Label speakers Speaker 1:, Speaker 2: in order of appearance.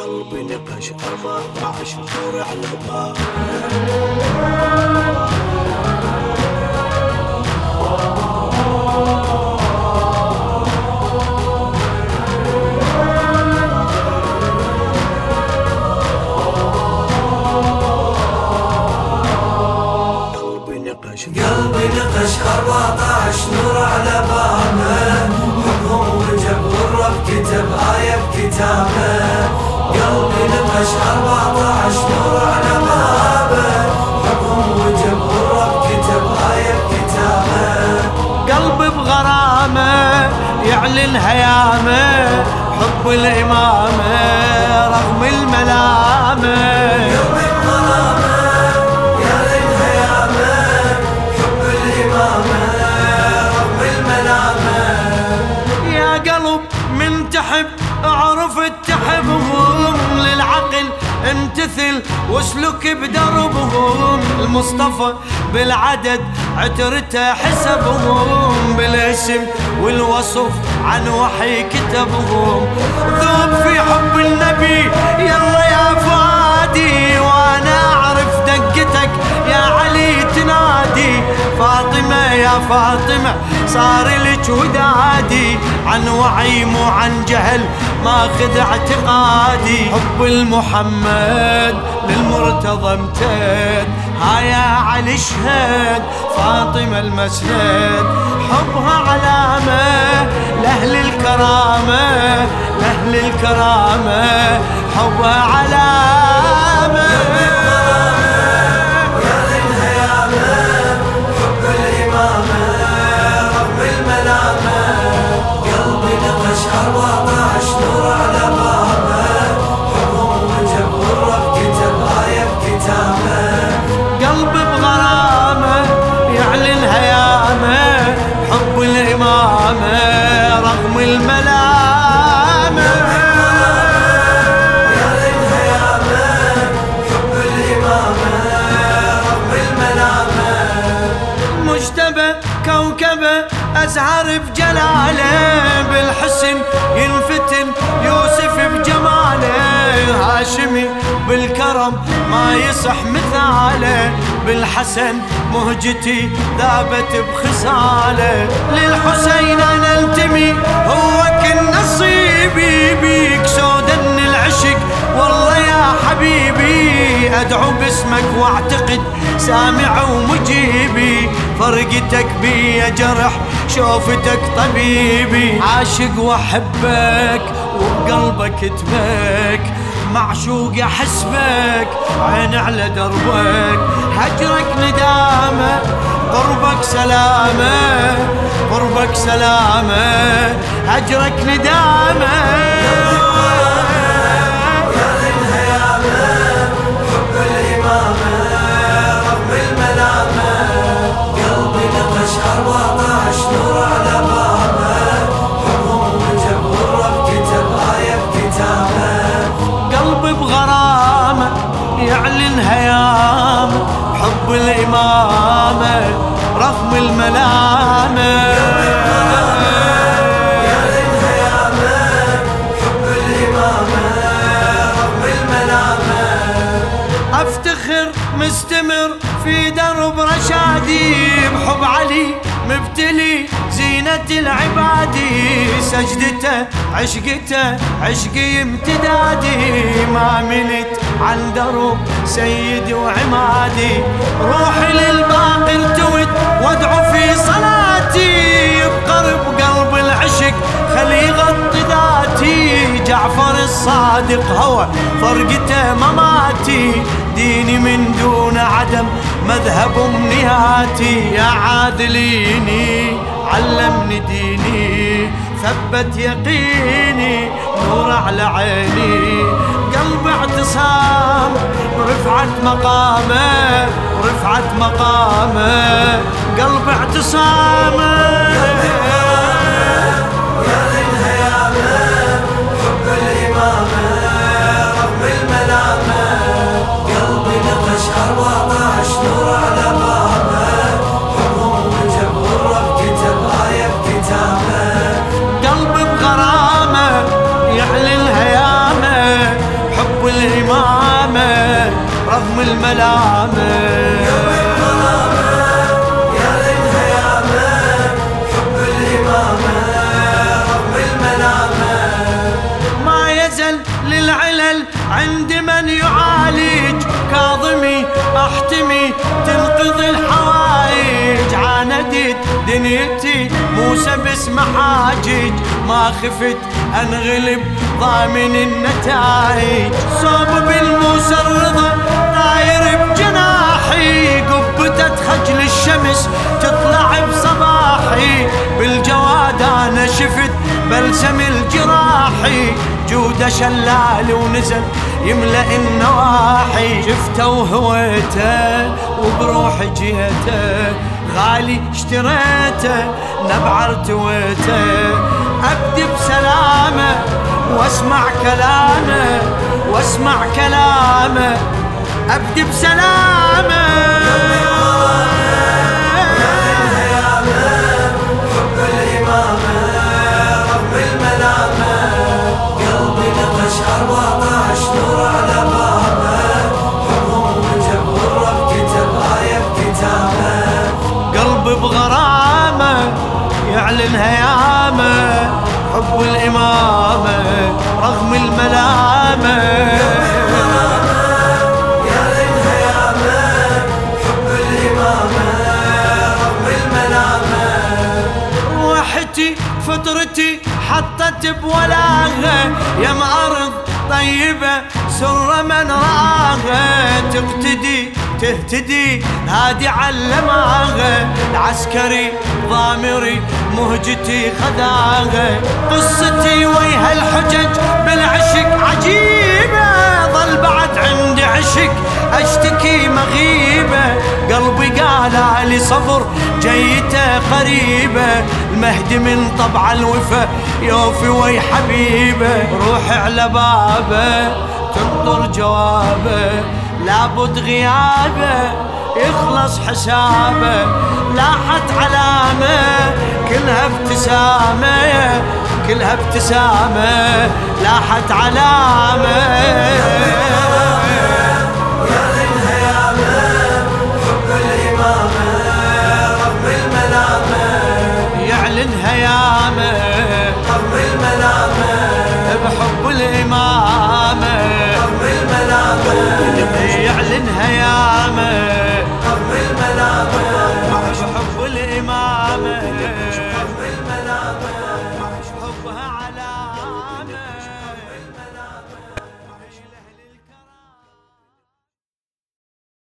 Speaker 1: قلبي نقش أربعة نور على باب
Speaker 2: امتثل واسلك بدربهم. المصطفى بالعدد عترته حسبهم. بالاسم والوصف عن وحي كتبهم. ذوب في حب النبي يلا يا فادي وأنا أعرف دقتك يا علي تنادي. فاطمة يا فاطمة صار لك ودادي. عن وعي مو عن جهل ماخذ اعتقادي. حب المحمد للمرتضى امتد ها يا علي اشهد فاطمة المسند. حبها علامة لأهل الكرامة لأهل الكرامة. حبها علامة. أزهر بجلاله بالحسن ينفتن يوسف بجماله هاشمي بالكرم ما يصح مثاله بالحسن مهجتي ذابت بخصاله للحسين أنا انتمي هو كل نصيبي بيك سودن العشق والله يا حبيبي أدعو باسمك واعتقد سامع ومجيبي فرقتك بي جرح شوفتك طبيبي عاشق وأحبك وبقلبك تبك معشوق أحسبك عين على دربك. هجرك ندامة قربك سلامة قربك سلامة. هجرك ندامة. يعلن
Speaker 3: للهيامة حب الإمامة رغم الملامة
Speaker 2: أفتخر مستمر في درب رشادي بحب علي مبتلي زينة العبادي سجدته عشقته عشقي امتدادي. ما ملت عن درب سيدي وعمادي. روحي للباقي ارتوت وادعو في صلاتي. بقرب قلب العشق خلي يغطي ذاتي. جعفر الصادق هو فرقته مماتي. ديني من دون عدم مذهب أمنياتي. يا عادليني علمني ديني. ثبت يقيني نور على عيني. قلب اعتصام رفعت مقامه رفعت مقامه. قلب اعتصامه
Speaker 3: رغم
Speaker 2: يزل للعلل عند من يعالج. كاظمي أحتمي موسى باسم حاجج ما خفت أنغلب ضامن النتائج. صوب بالموسى الرضا طاير بجناحي. قبتة خجل الشمس تطلع بصباحي. بالجواد أنا شفت بلسم الجراحي. جود شلال ونزل يملأ النواحي. شفته وهويته وبروح جيته غالي اشتريته نبع ارتويته أبدي بسلامه واسمع كلامه واسمع كلامه. أبدي بسلامه. فطرتي حطت بولاغة يا أرض طيبة سر من رآغة. تقتدي تهتدي هادي علماغة العسكري ضامري مهجتي خذاغة. قصتي ويها الحجج بالعشق عجيبة. ظل بعد عندي عشق أشتكي مغيبة. قلبي قال لي صبر جيته قريبة المهدي من طبع الوفا يوفي وي حبيبة روح على بابة تنطر جوابة لابد غيابة يخلص حسابة لاحت علامة كلها ابتسامة كلها ابتسامة لاحت علامة.